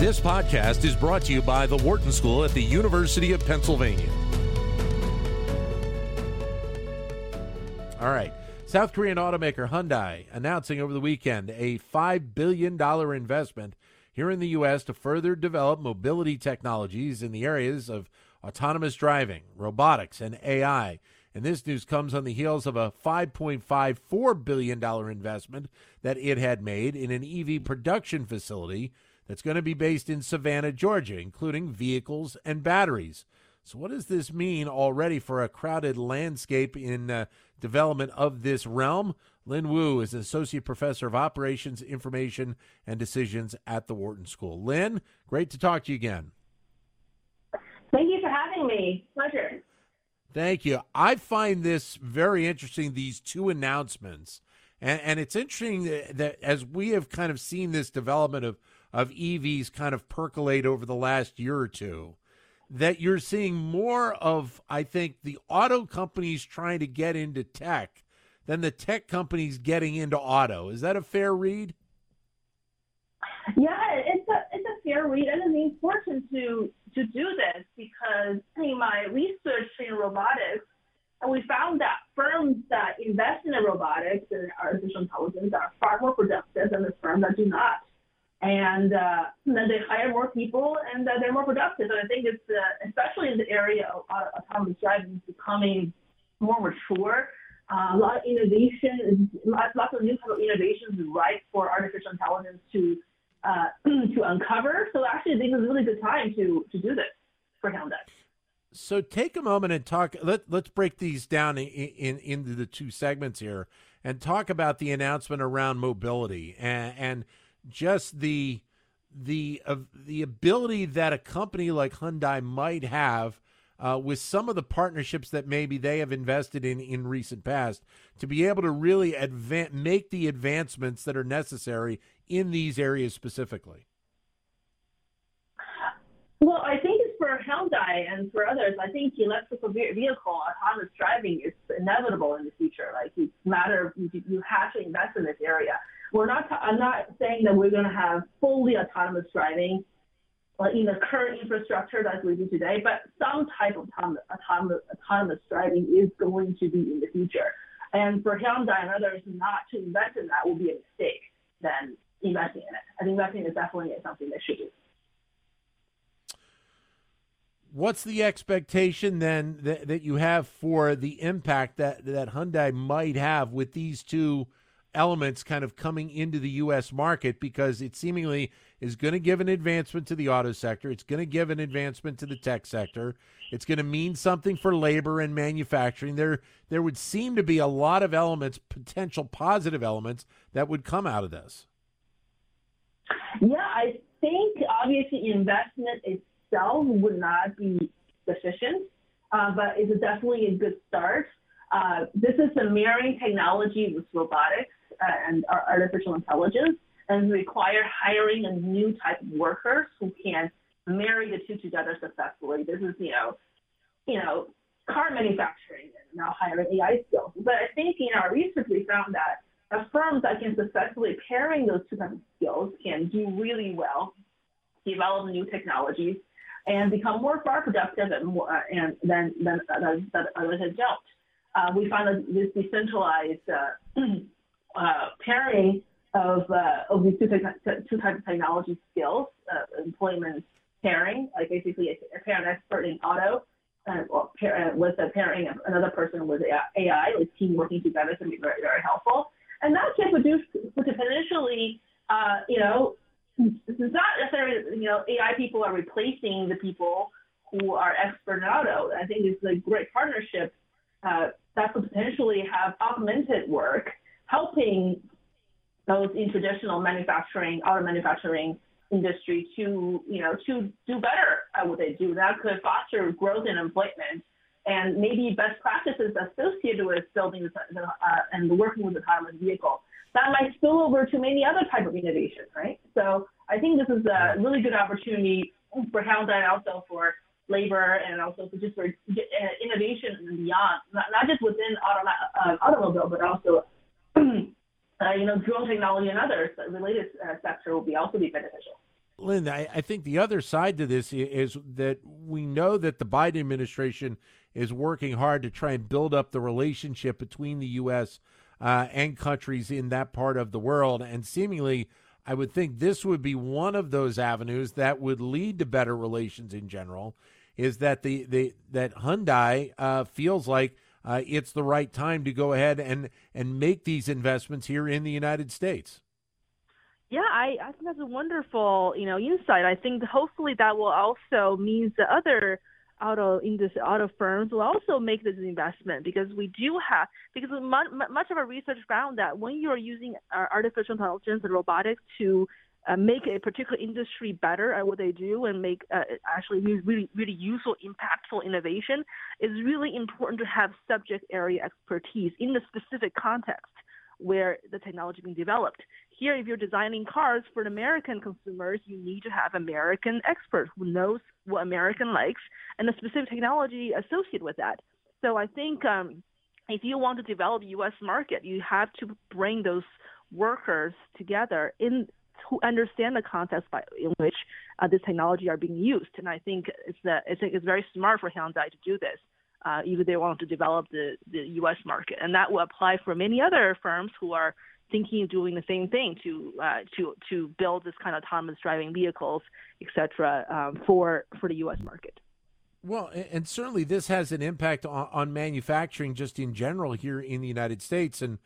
This podcast is brought to you by the Wharton School at the University of Pennsylvania. All right. South Korean automaker Hyundai announcing over the weekend a $5 billion investment here in the U.S. to further develop mobility technologies in the areas of autonomous driving, robotics, and AI. And this news comes on the heels of a $5.54 billion investment that it had made in an EV production facility that's going to be based in Savannah, Georgia, including vehicles and batteries. So, what does this mean already for a crowded landscape in uh, development of this realm? Lynn Wu is an associate professor of operations, information, and decisions at the Wharton School. Lynn, great to talk to you again. Thank you for having me. Pleasure. Thank you. I find this very interesting, these two announcements. And, and it's interesting that, that as we have kind of seen this development of of EVs kind of percolate over the last year or two, that you're seeing more of, I think, the auto companies trying to get into tech than the tech companies getting into auto. Is that a fair read? Yeah, it's a it's a fair read, and it's important to to do this because in my research in robotics, and we found that firms that invest in robotics and artificial intelligence are far more productive than the firms that do not and, uh, then they hire more people and uh, they're more productive. And I think it's uh, especially in the area of autonomous driving is becoming more mature. Uh, a lot of innovation, lots, of new type of innovations right for artificial intelligence to uh, to uncover. So actually, I think it's a really good time to to do this for Hyundai. So take a moment and talk. Let Let's break these down in, in into the two segments here and talk about the announcement around mobility and, and just the the uh, the ability that a company like Hyundai might have uh, with some of the partnerships that maybe they have invested in in recent past to be able to really advance make the advancements that are necessary in these areas specifically. Well, I think it's for Hyundai and for others. I think electrical vehicle autonomous driving is inevitable in the future. Like it's matter of you, you have to invest in this area. We're not. I'm not saying that we're going to have fully autonomous driving in the current infrastructure that we do today, but some type of autonomous, autonomous, autonomous driving is going to be in the future. And for Hyundai and others not to invest in that will be a mistake than investing in it. I think investing is definitely something they should do. What's the expectation then that, that you have for the impact that, that Hyundai might have with these two elements kind of coming into the U.S. market because it seemingly is going to give an advancement to the auto sector. It's going to give an advancement to the tech sector. It's going to mean something for labor and manufacturing. There, there would seem to be a lot of elements, potential positive elements, that would come out of this. Yeah, I think obviously investment itself would not be sufficient, uh, but it's definitely a good start. Uh, this is a marrying technology with robotics and artificial intelligence and require hiring a new type of workers who can marry the two together successfully. This is, you know, you know, car manufacturing and now hiring AI skills. But I think in our research we found that a firms that can successfully pairing those two types of skills can do really well, develop new technologies, and become more far productive and more uh, and than than, than, than others don't. Uh, we found that this decentralized uh, uh, pairing of, uh, of these two, te- two types of technology skills, uh, employment pairing, like basically a, a pair an expert in auto uh, pair, uh, with a pairing of another person with AI, like team working together can be very, very helpful. And that can produce potentially, uh, you know, it's not necessarily, you know, AI people are replacing the people who are expert in auto. I think it's a great partnership uh, that could potentially have augmented work helping those in traditional manufacturing, auto manufacturing industry to, you know, to do better at what they do. That could foster growth and employment and maybe best practices associated with building the, uh, and working with autonomous vehicle. That might spill over to many other type of innovation, right? So I think this is a really good opportunity for Hyundai and also for labor and also for just for uh, innovation and beyond, not, not just within auto, uh, automobile, but also you know, drone technology and others related uh, sector will be also be beneficial. Lynn, I, I, think the other side to this is that we know that the Biden administration is working hard to try and build up the relationship between the U.S. Uh, and countries in that part of the world. And seemingly, I would think this would be one of those avenues that would lead to better relations in general. Is that the, the that Hyundai uh, feels like uh, it's the right time to go ahead and and make these investments here in the United States? Yeah, I, I think that's a wonderful, you know, insight. I think hopefully that will also means that other auto industry, auto firms will also make this investment because we do have because much, much of our research found that when you are using artificial intelligence and robotics to uh, make a particular industry better at what they do and make uh, actually really really useful impactful innovation is really important to have subject area expertise in the specific context where the technology being developed. Here, if you're designing cars for American consumers, you need to have American experts who knows what American likes and the specific technology associated with that. So I think um, if you want to develop U.S. market, you have to bring those workers together in who understand the context by, in which uh, this technology are being used. And I think it's, it's very smart for Hyundai to do this uh, if they want to develop the, the U.S. market. And that will apply for many other firms who are thinking of doing the same thing to uh, to to build this kind of autonomous driving vehicles, et cetera, um, for for the U.S. market. Well, and certainly this has an impact on, on, manufacturing just in general here in the United States. And,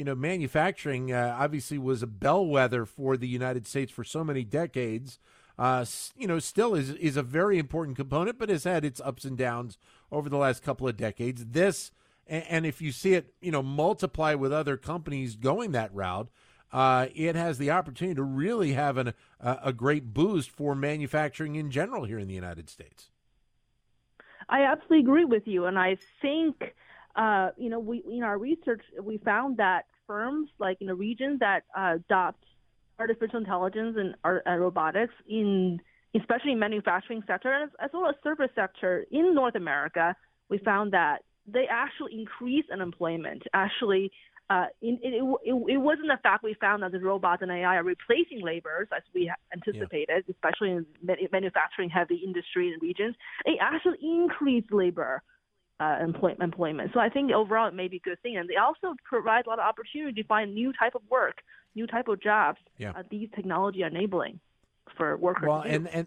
you know, manufacturing uh, obviously was a bellwether for the United States for so many decades uh, you know, still is is a very important component, but has had its ups and downs over the last couple of decades. This, and, if you see it, you know, multiply with other companies going that route, uh, it has the opportunity to really have an, a great boost for manufacturing in general here in the United States. I absolutely agree with you, and I think. Uh, you know, we in our research we found that firms like in the region that uh, adopt artificial intelligence and, and robotics in especially in manufacturing sector as, as well as service sector in North America, we found that they actually increase unemployment. Actually, uh, in, it, it, it, wasn't the fact we found that the robots and AI are replacing laborers as we anticipated, yeah. especially in manufacturing heavy industry and regions. It actually increased labor uh, employment, employment. So I think overall it may be a good thing. And they also provide a lot of opportunity to find new type of work new type of jobs yeah. uh, these technology enabling for workers. Well, and, and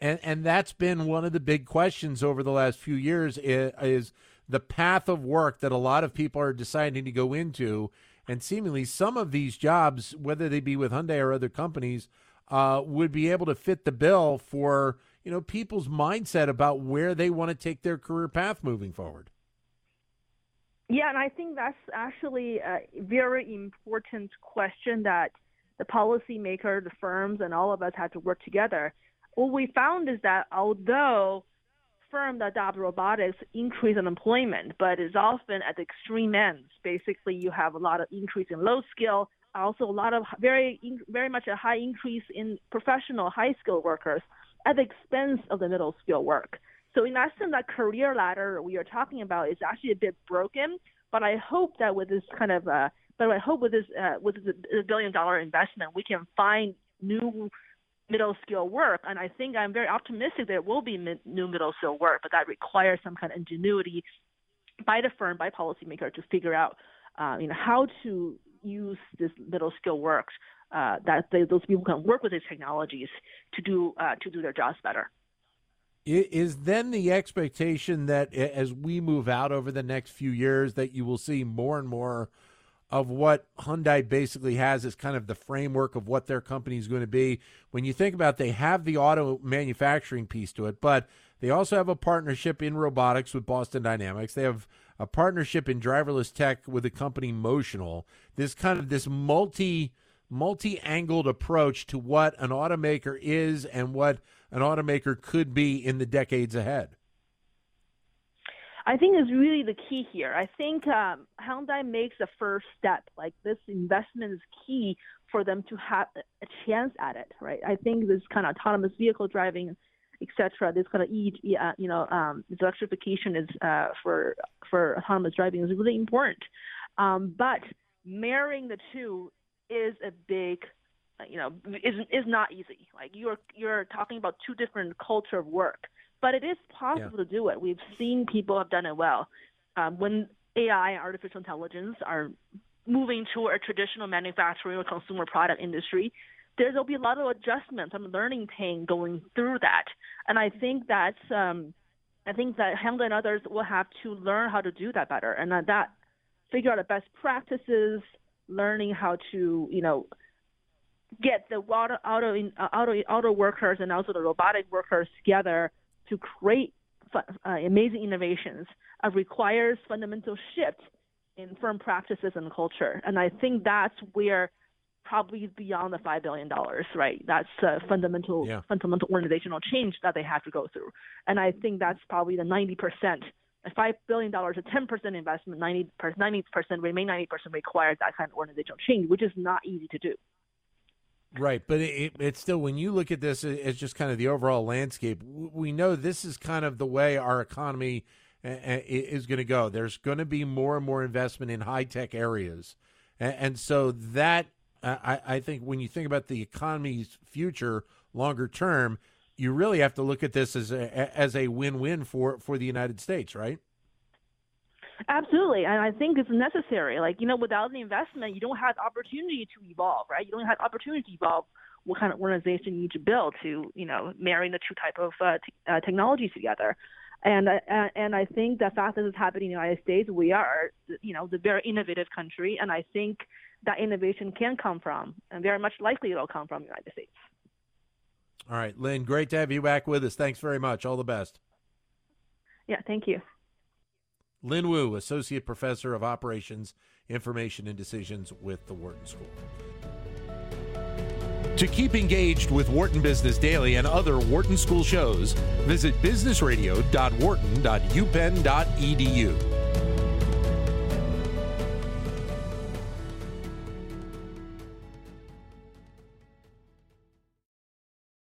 and and that's been one of the big questions over the last few years is, is the path of work that a lot of people are deciding to go into, and seemingly some of these jobs, whether they be with Hyundai or other companies, uh, would be able to fit the bill for you know people's mindset about where they want to take their career path moving forward. Yeah, and I think that's actually a very important question that the policymaker, the firms, and all of us had to work together. What we found is that although firms adopt robotics increase unemployment, but it's often at the extreme ends. Basically, you have a lot of increase in low skill, also a lot of very, very much a high increase in professional high skill workers at the expense of the middle skill work. So in essence, that career ladder we are talking about is actually a bit broken. But I hope that with this kind of, uh, but I hope with this uh, with this billion dollar investment, we can find new middle skill work. And I think I'm very optimistic there will be mid, new middle skill work, but that requires some kind of ingenuity by the firm, by policymaker to figure out, uh, you know, how to use this middle skill works uh, that they, those people can work with these technologies to do uh, to do their jobs better. Is then the expectation that as we move out over the next few years, that you will see more and more of what Hyundai basically has as kind of the framework of what their company is going to be. When you think about, they have the auto manufacturing piece to it, but they also have a partnership in robotics with Boston Dynamics. They have a partnership in driverless tech with the company Motional. This kind of this multi multi-angled approach to what an automaker is and what an automaker could be in the decades ahead? I think is really the key here. I think um, Hyundai makes the first step. Like this investment is key for them to have a chance at it, right? I think this kind of autonomous vehicle driving, etc. This kind of e, uh, you know, um, electrification is uh, for for autonomous driving is really important. Um, but marrying the two is a big you know, is is not easy. Like you're you're talking about two different culture of work, but it is possible yeah. to do it. We've seen people have done it well. Um, when AI, and artificial intelligence, are moving to a traditional manufacturing or consumer product industry, there'll be a lot of adjustments and learning pain going through that. And I think that's um, I think that Hyundai and others will have to learn how to do that better, and that, that figure out the best practices, learning how to you know get the auto auto auto auto workers and also the robotic workers together to create uh, amazing innovations uh, requires fundamental shift in firm practices and culture. And I think that's where probably beyond the five billion dollars, right? That's a fundamental yeah. fundamental organizational change that they have to go through. And I think that's probably the ninety percent. Five billion dollars, a ten percent investment, ninety percent, remain ninety percent requires that kind of organizational change, which is not easy to do. Right, but it, it's still when you look at this, it's just kind of the overall landscape. We know this is kind of the way our economy is going to go. There's going to be more and more investment in high tech areas, and so that I think when you think about the economy's future longer term, you really have to look at this as a as a win win for for the United States, right? Absolutely, and I think it's necessary. Like you know, without the investment, you don't have opportunity to evolve, right? You don't have opportunity to evolve what kind of organization you need to build to you know marry the two type of uh, t- uh, technologies together. And uh, and I think the fact that it's happening in the United States, we are you know the very innovative country, and I think that innovation can come from, and very much likely it'll come from the United States. All right, Lynn, great to have you back with us. Thanks very much. All the best. Yeah, thank you. Lynn Wu, Associate Professor of Operations, Information and Decisions with the Wharton School. To keep engaged with Wharton Business Daily and other Wharton School shows, visit businessradio.wharton.upenn.edu.